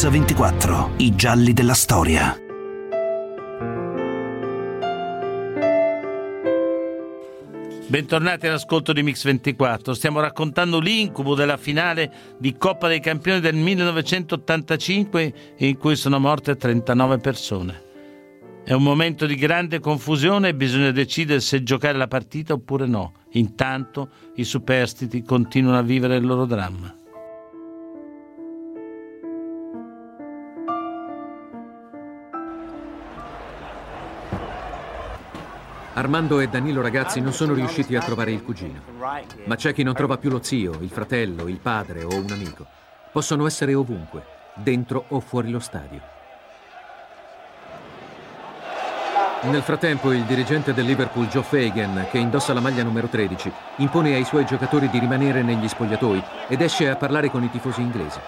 Mix 24, i gialli della storia. Bentornati all'ascolto di Mix 24. Stiamo raccontando l'incubo della finale di Coppa dei Campioni del 1985 in cui sono morte 39 persone. È un momento di grande confusione e bisogna decidere se giocare la partita oppure no. Intanto i superstiti continuano a vivere il loro dramma. Armando e Danilo ragazzi non sono riusciti a trovare il cugino. Ma c'è chi non trova più lo zio, il fratello, il padre o un amico. Possono essere ovunque, dentro o fuori lo stadio. Nel frattempo il dirigente del Liverpool Joe Fagan, che indossa la maglia numero 13, impone ai suoi giocatori di rimanere negli spogliatoi ed esce a parlare con i tifosi inglesi.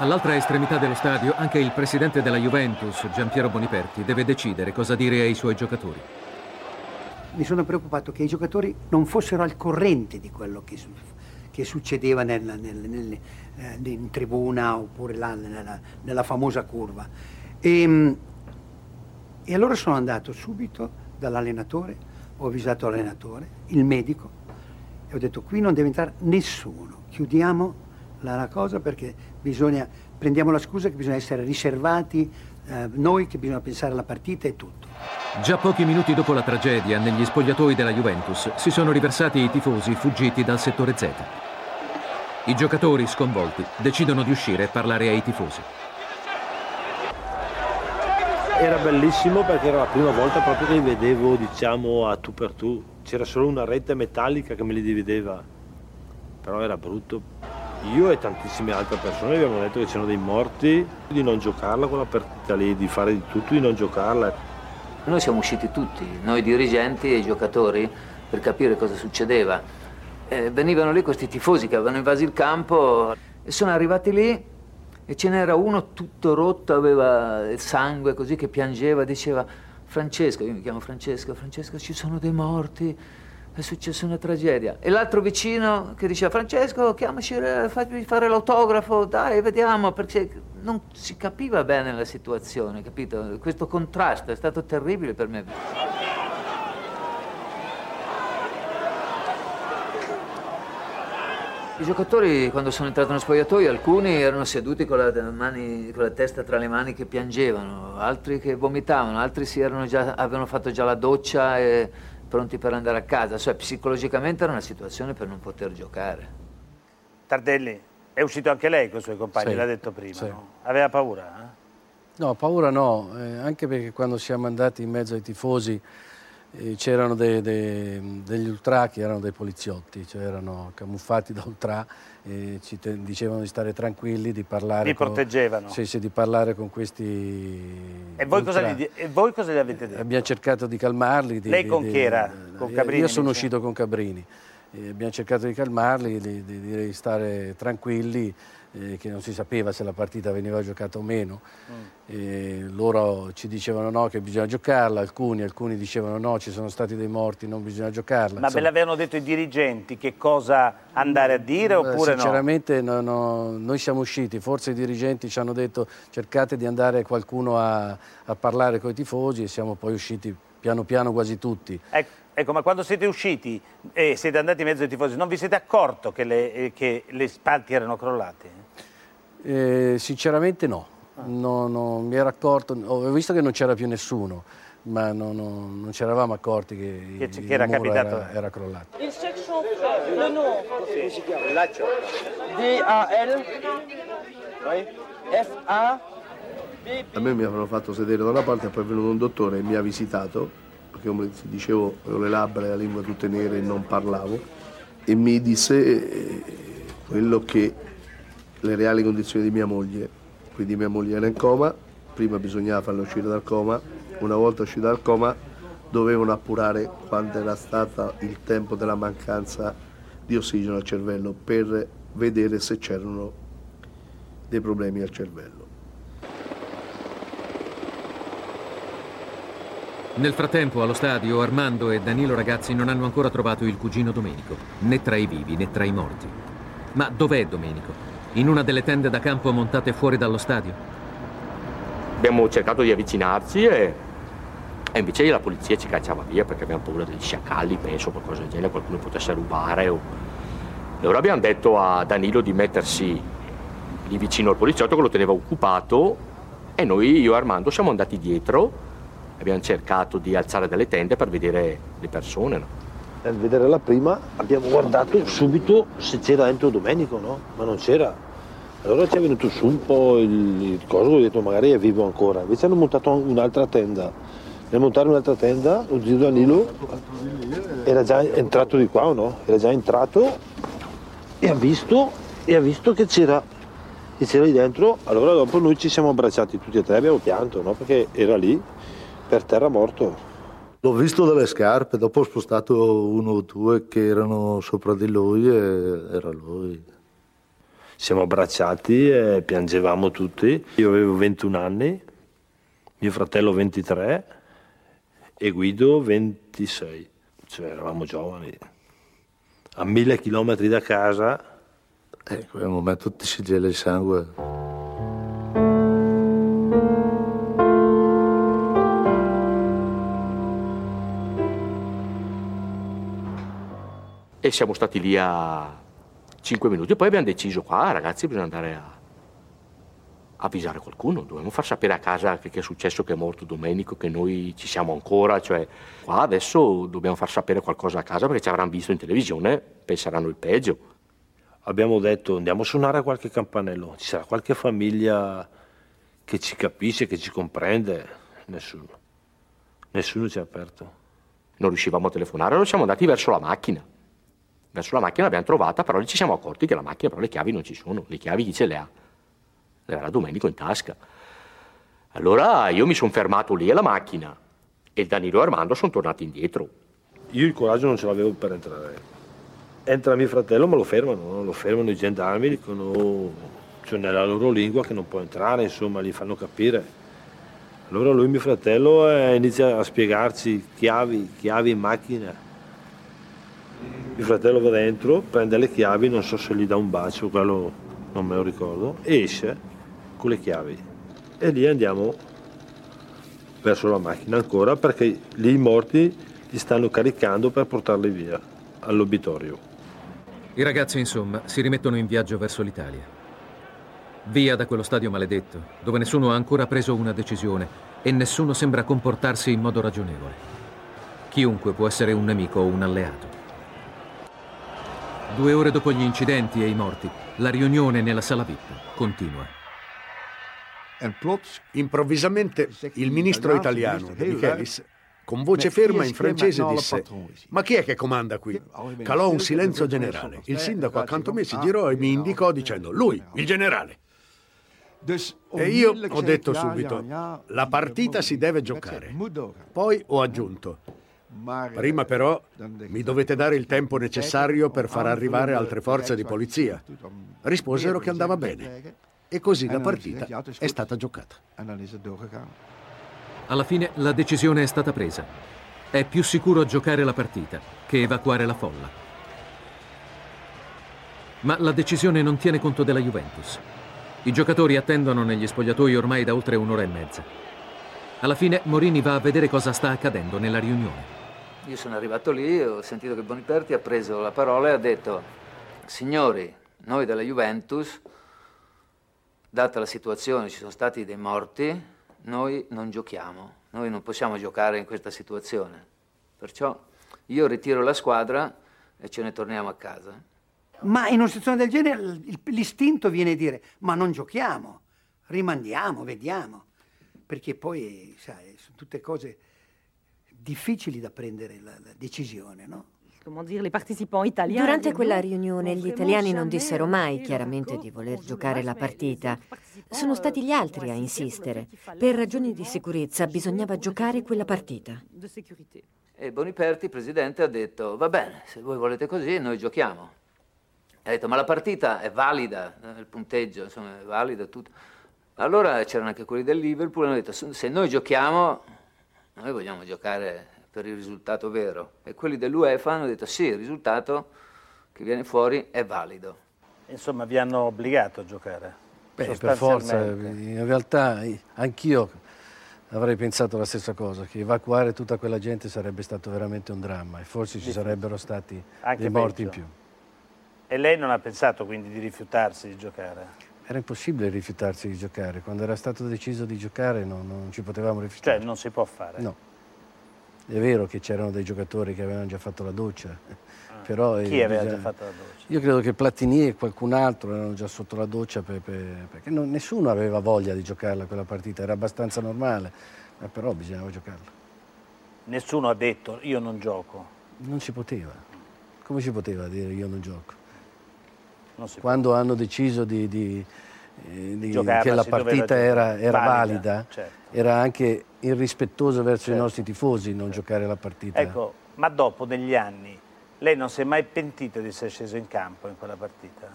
All'altra estremità dello stadio anche il presidente della Juventus, Giampiero Boniperti, deve decidere cosa dire ai suoi giocatori. Mi sono preoccupato che i giocatori non fossero al corrente di quello che, che succedeva nel, nel, nel, eh, in tribuna oppure là, nella, nella, famosa curva. E, e allora sono andato subito dall'allenatore, ho avvisato l'allenatore, il medico, e ho detto qui non deve entrare nessuno, chiudiamo la, cosa perché bisogna, prendiamo la scusa che bisogna essere riservati, eh, noi che bisogna pensare alla partita e tutto. Già pochi minuti dopo la tragedia, negli spogliatoi della Juventus, si sono riversati i tifosi fuggiti dal settore Z. I giocatori, sconvolti, decidono di uscire e parlare ai tifosi. Era bellissimo perché era la prima volta proprio che li vedevo, diciamo, a tu per tu. C'era solo una rete metallica che me li divideva, però era brutto io e tantissime altre persone abbiamo detto che c'erano dei morti, di non giocarla quella partita lì, di fare di tutto di non giocarla. Noi siamo usciti tutti, noi dirigenti e giocatori, per capire cosa succedeva. Eh, venivano lì questi tifosi che avevano invaso il campo e sono arrivati lì e ce n'era uno tutto rotto, aveva il sangue così che piangeva, diceva Francesco, io mi chiamo Francesco, Francesco ci sono dei morti è successa una tragedia. E l'altro vicino che diceva Francesco, chiamaci, fagli fare l'autografo, dai, vediamo, perché non si capiva bene la situazione, capito? Questo contrasto è stato terribile per me. I giocatori quando sono entrato nello spogliatoio alcuni erano seduti con la, mani, con la, testa tra le mani che piangevano, altri che vomitavano, altri già, avevano fatto già la doccia e pronti per andare a casa, cioè psicologicamente era una situazione per non poter giocare. Tardelli, è uscito anche lei con i suoi compagni, sì, l'ha detto prima, sì. no? Aveva paura? Eh? No, paura no, eh, anche perché quando siamo andati in mezzo ai tifosi c'erano de, de, degli ultra che erano dei poliziotti, cioè erano camuffati da ultra e ci te, dicevano di stare tranquilli, di parlare. Vi con, proteggevano? Sì, sì, di parlare con questi. E voi, cosa gli, e voi cosa gli, avete detto? Abbiamo cercato di calmarli. Di, Lei con di, chi era? Con Cabrini? Io sono uscito con Cabrini. Abbiamo cercato di calmarli, di, di stare tranquilli eh, che non si sapeva se la partita veniva giocata o meno. Mm. loro ci dicevano no, che bisogna giocarla, alcuni, alcuni dicevano no, ci sono stati dei morti, non bisogna giocarla. Ma Insomma, ve l'avevano detto i dirigenti che cosa andare a dire oppure sinceramente, no? Sinceramente no, noi siamo usciti, forse i dirigenti ci hanno detto cercate di andare qualcuno a, a parlare con i tifosi e siamo poi usciti piano piano quasi tutti. Ecco. Ecco, ma quando siete usciti e siete andati in mezzo ai tifosi, non vi siete accorto che le, eh, che le spalti erano crollate? Eh, sinceramente no. Ah. No, no, mi ero accorto, ho visto che non c'era più nessuno, ma no, non ci eravamo accorti che, che, che era, capitato. Era, era, crollato. Il section le nom. Come si chiama? D-A-L. F-A. A me mi avevano fatto sedere da una parte e poi è venuto un dottore e mi ha visitato perché come dicevo avevo le labbra e la lingua tutte nere e non parlavo, e mi disse eh, quello che le reali condizioni di mia moglie, quindi mia moglie era in coma, prima bisognava farla uscire dal coma, una volta uscita dal coma dovevano appurare quanto era stato il tempo della mancanza di ossigeno al cervello per vedere se c'erano dei problemi al cervello. Nel frattempo, allo stadio, Armando e Danilo ragazzi non hanno ancora trovato il cugino Domenico, né tra i vivi né tra i morti. Ma dov'è Domenico? In una delle tende da campo montate fuori dallo stadio? Abbiamo cercato di avvicinarci e, e invece la polizia ci cacciava via perché abbiamo paura degli sciacalli, penso, qualcosa del genere, qualcuno potesse rubare. O... Allora abbiamo detto a Danilo di mettersi lì vicino al poliziotto che lo teneva occupato e noi, io e Armando, siamo andati dietro abbiamo cercato di alzare delle tende per vedere le persone. No? Nel vedere la prima abbiamo guardato subito se c'era dentro Domenico, no? ma non c'era. Allora ci è venuto su un po' il, il coso, ho detto magari è vivo ancora. Invece hanno montato un'altra tenda. Nel montare un'altra tenda, lo zio Danilo era già entrato di qua o no? Era già entrato e ha visto, e ha visto che c'era che c'era lì dentro, allora dopo noi ci siamo abbracciati tutti e tre, abbiamo pianto, no? perché era lì per terra morto. L'ho visto dalle scarpe, dopo ho spostato uno o due che erano sopra di lui e era lui. Siamo abbracciati e piangevamo tutti. Io avevo 21 anni, mio fratello 23 e Guido 26. Cioè eravamo giovani. A mille chilometri da casa. E in quel momento ti si gela il sangue. E siamo stati lì a 5 minuti. E poi abbiamo deciso qua, ragazzi, bisogna andare a avvisare qualcuno, dobbiamo far sapere a casa che, che, è successo, che è morto Domenico, che noi ci siamo ancora, cioè qua adesso dobbiamo far sapere qualcosa a casa perché ci avranno visto in televisione, penseranno il peggio. Abbiamo detto andiamo a suonare a qualche campanello, ci sarà qualche famiglia che ci capisce, che ci comprende, nessuno, nessuno ci ha aperto. Non riuscivamo a telefonare, allora siamo andati verso la macchina verso la macchina l'abbiamo trovata, però ci siamo accorti che la macchina, però le chiavi non ci sono, le chiavi chi ce le ha? Le avrà Domenico in tasca. Allora io mi sono fermato lì alla macchina e Danilo e Armando sono tornati indietro. Io il coraggio non ce l'avevo per entrare. Entra mio fratello, ma lo fermano, lo fermano i gendarmi, dicono, cioè nella loro lingua che non può entrare, insomma, gli fanno capire. Allora lui, mio fratello, eh, inizia a spiegarci chiavi, chiavi in macchina il fratello va dentro, prende le chiavi, non so se gli dà un bacio, quello non me lo ricordo, esce con le chiavi. E lì andiamo verso la macchina ancora perché lì i morti li stanno caricando per portarli via all'obitorio. I ragazzi, insomma, si rimettono in viaggio verso l'Italia. Via da quello stadio maledetto, dove nessuno ha ancora preso una decisione e nessuno sembra comportarsi in modo ragionevole. Chiunque può essere un nemico o un alleato. Due ore dopo gli incidenti e i morti, la riunione nella sala VIP continua. Improvvisamente il ministro italiano, De Michelis, con voce ferma in francese disse «Ma chi è che comanda qui?» Calò un silenzio generale. Il sindaco accanto a me si girò e mi indicò dicendo «Lui, il generale». E io ho detto subito «La partita si deve giocare». Poi ho aggiunto Prima però mi dovete dare il tempo necessario per far arrivare altre forze di polizia. Risposero che andava bene e così la partita è stata giocata. Alla fine la decisione è stata presa. È più sicuro giocare la partita che evacuare la folla. Ma la decisione non tiene conto della Juventus. I giocatori attendono negli spogliatoi ormai da oltre un'ora e mezza. Alla fine Morini va a vedere cosa sta accadendo nella riunione. Io sono arrivato lì, ho sentito che Boniperti ha preso la parola e ha detto, signori, noi della Juventus, data la situazione, ci sono stati dei morti, noi non giochiamo, noi non possiamo giocare in questa situazione. Perciò io ritiro la squadra e ce ne torniamo a casa. Ma in una situazione del genere l'istinto viene a dire, ma non giochiamo, rimandiamo, vediamo, perché poi, sai, sono tutte cose difficili da prendere la, la decisione, no? Durante quella riunione gli italiani non dissero mai chiaramente di voler giocare la partita. Sono stati gli altri a insistere. Per ragioni di sicurezza bisognava giocare quella partita. E Boniperti, presidente, ha detto, va bene, se voi volete così, noi giochiamo. Ha detto, ma la partita è valida, il punteggio, insomma, è valido tutto. Allora c'erano anche quelli del Liverpool hanno detto, se noi giochiamo noi vogliamo giocare per il risultato vero. E quelli dell'UEFA hanno detto sì, il risultato che viene fuori è valido. Insomma, vi hanno obbligato a giocare? Beh, per forza, in realtà anch'io avrei pensato la stessa cosa, che evacuare tutta quella gente sarebbe stato veramente un dramma e forse ci sarebbero stati Anche dei morti peggio. in più. E lei non ha pensato quindi di rifiutarsi di giocare? Era impossibile rifiutarsi di giocare, quando era stato deciso di giocare non, non ci potevamo rifiutare. Cioè non si può fare? No. È vero che c'erano dei giocatori che avevano già fatto la doccia, ah. però... Chi aveva già fatto la doccia? Io credo che Platini e qualcun altro erano già sotto la doccia per, per, perché non, nessuno aveva voglia di giocarla quella partita, era abbastanza normale, ma però bisognava giocarla. Nessuno ha detto io non gioco? Non si poteva. Come si poteva dire io non gioco? Quando hanno deciso di, di, eh, di che la partita era, era, valida, valida certo. era anche irrispettoso verso certo. i nostri tifosi non certo. giocare la partita. Ecco, ma dopo, negli anni, lei non si è mai pentito di essere sceso in campo in quella partita?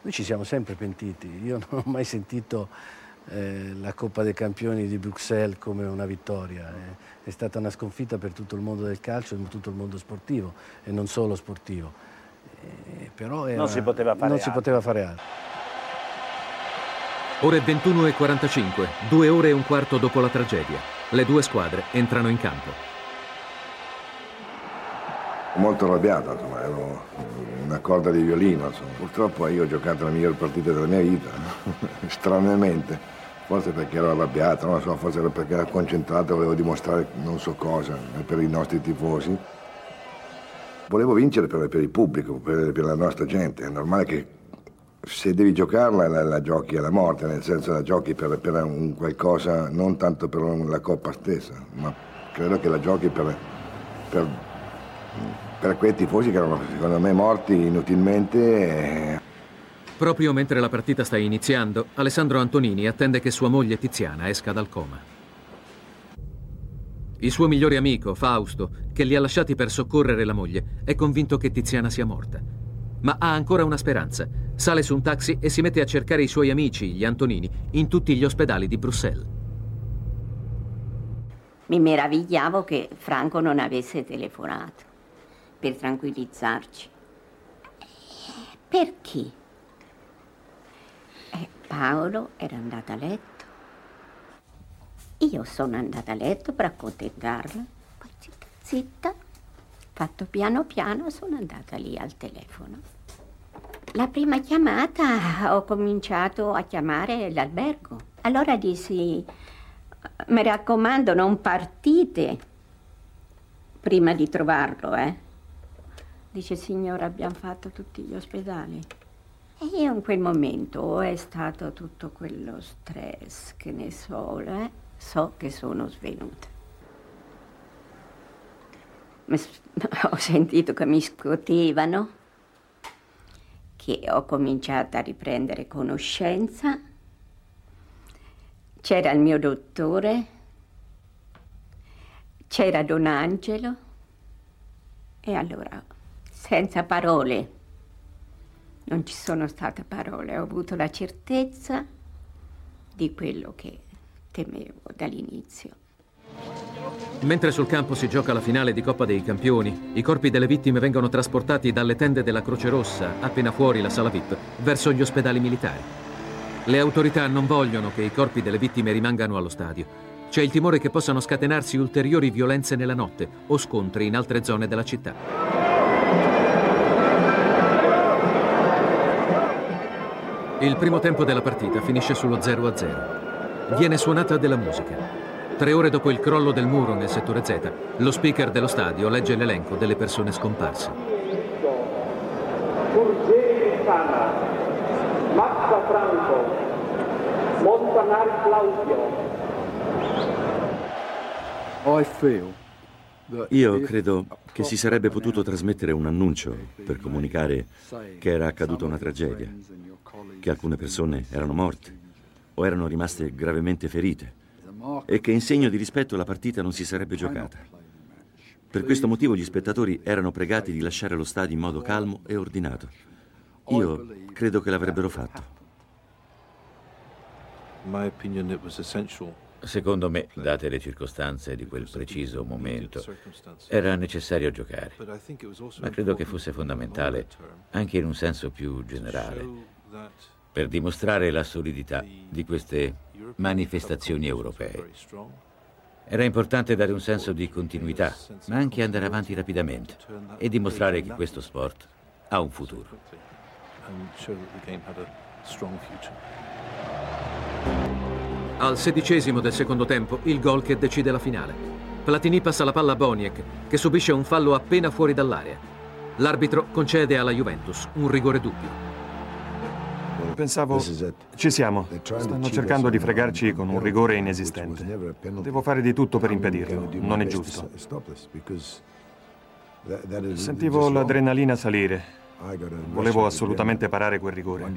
Noi ci siamo sempre pentiti. Io non ho mai sentito eh, la Coppa dei Campioni di Bruxelles come una vittoria. Eh. È stata una sconfitta per tutto il mondo del calcio e tutto il mondo sportivo e non solo sportivo. Eh, però era, non si poteva fare non altro. Si poteva fare altro. Ore 21.45, due ore e un quarto dopo la tragedia. Le due squadre entrano in campo molto arrabbiato, insomma, ero una corda di violino. Insomma. Purtroppo io ho giocato la miglior partita della mia vita, stranamente. Forse perché ero arrabbiato, non so, forse perché ero concentrato, volevo dimostrare non so cosa per i nostri tifosi. Volevo vincere per, per il pubblico, per, per, la nostra gente. È normale che se devi giocarla la, la giochi alla morte, nel senso la giochi per, per un qualcosa, non tanto per la coppa stessa, ma credo che la giochi per, per quei tifosi che erano secondo me morti inutilmente. Proprio mentre la partita sta iniziando, Alessandro Antonini attende che sua moglie Tiziana esca dal coma. Il suo migliore amico, Fausto, che li ha lasciati per soccorrere la moglie, è convinto che Tiziana sia morta. Ma ha ancora una speranza. Sale su un taxi e si mette a cercare i suoi amici, gli Antonini, in tutti gli ospedali di Bruxelles. Mi meravigliavo che Franco non avesse telefonato per tranquillizzarci. Perché? Eh, Paolo era andato a letto. Io sono andata a letto per accontentarla. Poi zitta, zitta, fatto piano piano, sono andata lì al telefono. La prima chiamata ho cominciato a chiamare l'albergo. Allora dissi, mi raccomando, non partite prima di trovarlo, eh. Dice, signora, abbiamo fatto tutti gli ospedali. E io in quel momento è stato tutto quello stress che ne so, eh? So che sono svenuta. Ho sentito che mi scotevano, che ho cominciato a riprendere conoscenza. C'era il mio dottore, c'era Don Angelo e allora senza parole. Non ci sono state parole, ho avuto la certezza di quello che temevo dall'inizio. Mentre sul campo si gioca la finale di Coppa dei Campioni, i corpi delle vittime vengono trasportati dalle tende della Croce Rossa, appena fuori la sala VIP, verso gli ospedali militari. Le autorità non vogliono che i corpi delle vittime rimangano allo stadio. C'è il timore che possano scatenarsi ulteriori violenze nella notte o scontri in altre zone della città. Il primo tempo della partita finisce sullo 0-0. Viene suonata della musica. Tre ore dopo il crollo del muro nel settore Z, lo speaker dello stadio legge l'elenco delle persone scomparse. Giurgeni Sana, Mazza Franco, Montanari Claudio. Feel io credo che si sarebbe potuto trasmettere un annuncio per comunicare che era accaduta una tragedia, che alcune persone erano morte o erano rimaste gravemente ferite e che in segno di rispetto la partita non si sarebbe giocata. Per questo motivo gli spettatori erano pregati di lasciare lo stadio in modo calmo e ordinato. Io credo che l'avrebbero fatto. Secondo me, date le circostanze di quel preciso momento, era necessario giocare, ma credo che fosse fondamentale anche in un senso più generale, per dimostrare la solidità di queste manifestazioni europee. Era importante dare un senso di continuità, ma anche andare avanti rapidamente e dimostrare che questo sport ha un futuro. Al sedicesimo del secondo tempo, il gol che decide la finale. Platini passa la palla a Boniek, che subisce un fallo appena fuori dall'area. L'arbitro concede alla Juventus un rigore dubbio. Pensavo, ci siamo. Stanno cercando di fregarci con un rigore inesistente. Devo fare di tutto per impedirlo. Non è giusto. Sentivo l'adrenalina salire. Volevo assolutamente parare quel rigore.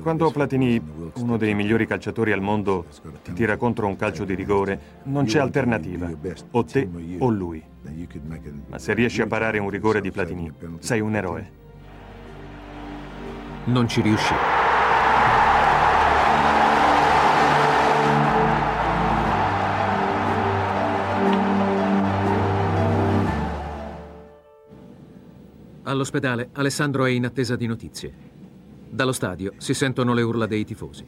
Quando Platini, uno dei migliori calciatori al mondo, ti tira contro un calcio di rigore, non c'è alternativa. O te o lui. Ma se riesci a parare un rigore di Platini, sei un eroe. Non ci riuscì. All'ospedale Alessandro è in attesa di notizie. Dallo stadio si sentono le urla dei tifosi.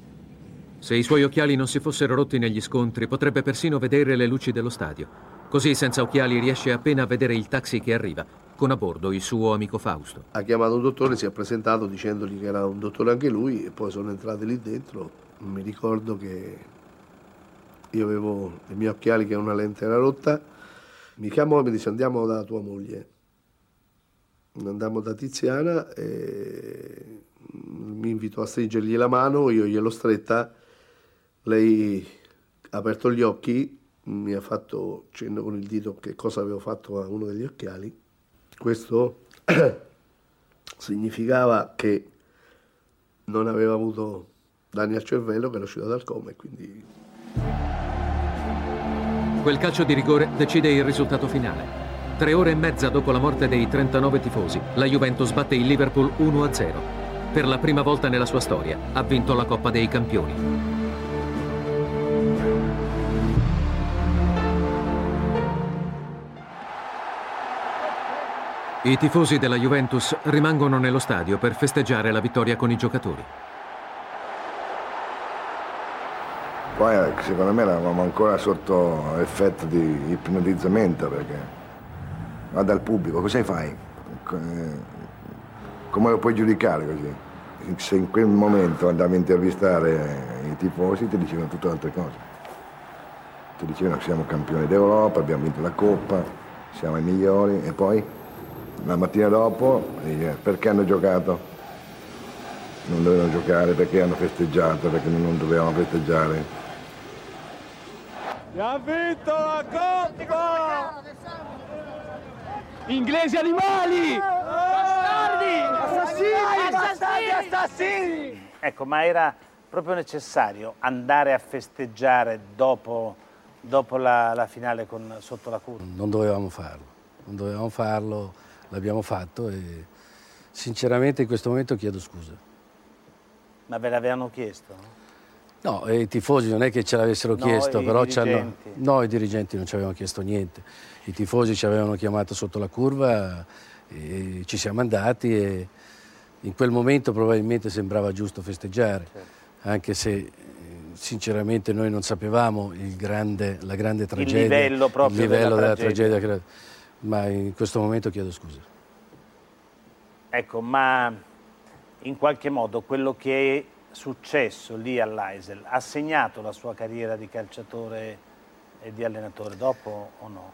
Se i suoi occhiali non si fossero rotti negli scontri, potrebbe persino vedere le luci dello stadio. Così, senza occhiali, riesce appena a vedere il taxi che arriva, con a bordo il suo amico Fausto. Ha chiamato un dottore, si è presentato dicendogli che era un dottore anche lui e poi sono entrati lì dentro. Mi ricordo che io avevo i miei occhiali che una lente era rotta. Mi chiamò e mi disse andiamo da tua moglie. Andammo da Tiziana e mi invitò a stringergli la mano, io gliel'ho stretta, lei ha aperto gli occhi, mi ha fatto cenno con il dito che cosa avevo fatto a uno degli occhiali. Questo significava che non aveva avuto danni al cervello, che era uscito dal coma e quindi... Quel calcio di rigore decide il risultato finale. Tre ore e mezza dopo la morte dei 39 tifosi, la Juventus batte il Liverpool 1-0 per la prima volta nella sua storia ha vinto la Coppa dei Campioni. I tifosi della Juventus rimangono nello stadio per festeggiare la vittoria con i giocatori. Poi eh, secondo me eravamo ancora sotto effetto di ipnotizzamento perché guarda il pubblico, cosa fai? Eh, come lo puoi giudicare così? Se in quel momento andavi a intervistare i tifosi ti dicevano tutte altre cose. Ti dicevano che siamo campioni d'Europa, abbiamo vinto la Coppa, siamo i migliori e poi la mattina dopo perché hanno giocato? Non dovevano giocare, perché hanno festeggiato, perché non dovevamo festeggiare. Abbiamo vinto la Coppa! Inglesi animali! Assassini! Assassini! Assassini! Ecco, ma era proprio necessario andare a festeggiare dopo, dopo la, la, finale con, sotto la curva? Non dovevamo farlo, non dovevamo farlo, l'abbiamo fatto e sinceramente in questo momento chiedo scusa. Ma ve l'avevano chiesto? No, i tifosi non è che ce l'avessero no, chiesto, però no, i dirigenti non ci avevano chiesto niente. I tifosi ci avevano chiamato sotto la curva e ci siamo andati e in quel momento probabilmente sembrava giusto festeggiare, certo. anche se sinceramente noi non sapevamo grande, la grande tragedia, il livello proprio il livello della, della tragedia. tragedia, ma in questo momento chiedo scusa. Ecco, ma in qualche modo quello che è successo lì all'Aisel ha segnato la sua carriera di calciatore e di allenatore dopo o no?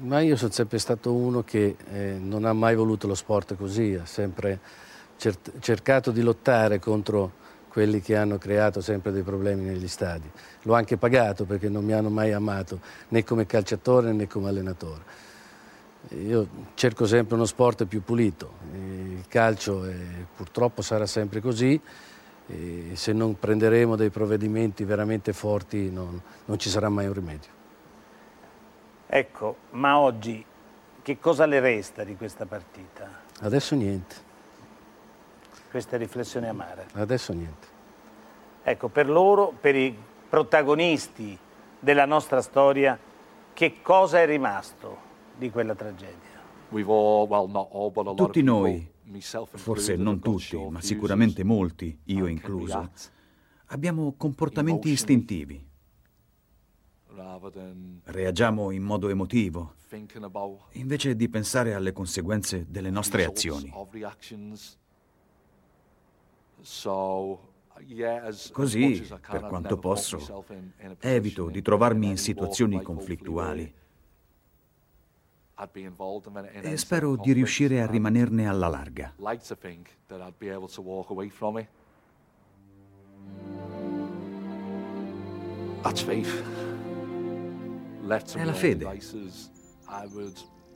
Ma io sono sempre stato uno che eh, non ha mai voluto lo sport così, ha sempre cer- cercato di lottare contro quelli che hanno creato sempre dei problemi negli stadi. L'ho anche pagato perché non mi hanno mai amato né come calciatore né come allenatore. Io cerco sempre uno sport più pulito, il calcio è, purtroppo sarà sempre così, e se non prenderemo dei provvedimenti veramente forti non, non ci sarà mai un rimedio. Ecco, ma oggi che cosa le resta di questa partita? Adesso niente. Queste riflessioni amare? Adesso niente. Ecco, per loro, per i protagonisti della nostra storia, che cosa è rimasto di quella tragedia? Tutti noi, forse non tutti, ma sicuramente molti, io incluso, abbiamo comportamenti istintivi. Reagiamo in modo emotivo, invece di pensare alle conseguenze delle nostre azioni. Così, per quanto posso, evito di trovarmi in situazioni conflittuali. e spero di riuscire a rimanerne alla larga. È la fede.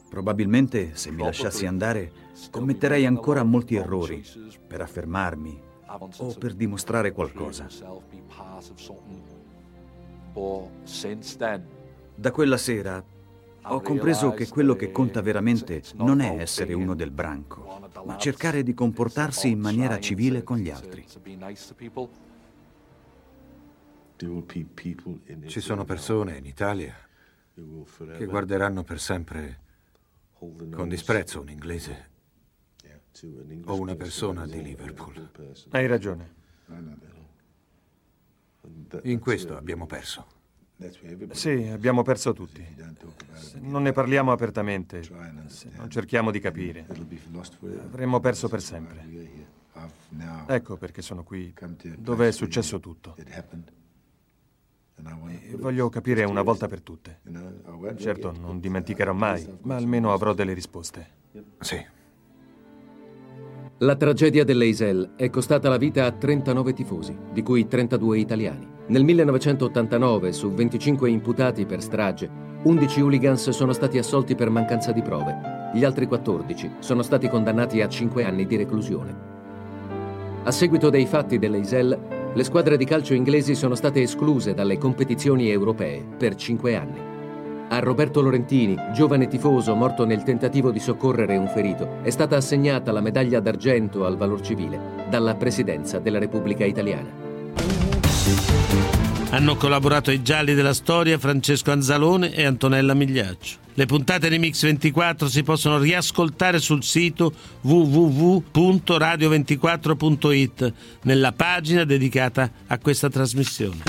Probabilmente se mi lasciassi andare commetterei ancora molti errori per affermarmi o per dimostrare qualcosa. Da quella sera ho compreso che quello che conta veramente non è essere uno del branco, ma cercare di comportarsi in maniera civile con gli altri. Ci sono persone in Italia che guarderanno per sempre con disprezzo un inglese o una persona di Liverpool. Hai ragione. In questo abbiamo perso. Sì, abbiamo perso tutti. Se non ne parliamo apertamente, se non cerchiamo di capire, avremmo perso per sempre. Ecco perché sono qui, dove è successo tutto. E voglio capire una volta per tutte. Certo, non dimenticherò mai, ma almeno avrò delle risposte. Sì. La tragedia dell'Eisel è costata la vita a 39 tifosi, di cui 32 italiani. Nel 1989, su 25 imputati per strage, 11 hooligans sono stati assolti per mancanza di prove. Gli altri 14 sono stati condannati a 5 anni di reclusione. A seguito dei fatti dell'Eisel, le squadre di calcio inglesi sono state escluse dalle competizioni europee per 5 anni. A Roberto Lorentini, giovane tifoso morto nel tentativo di soccorrere un ferito, è stata assegnata la medaglia d'argento al valor civile dalla Presidenza della Repubblica Italiana. Hanno collaborato ai gialli della storia Francesco Anzalone e Antonella Migliaccio. Le puntate di Mix 24 si possono riascoltare sul sito www.radio24.it nella pagina dedicata a questa trasmissione.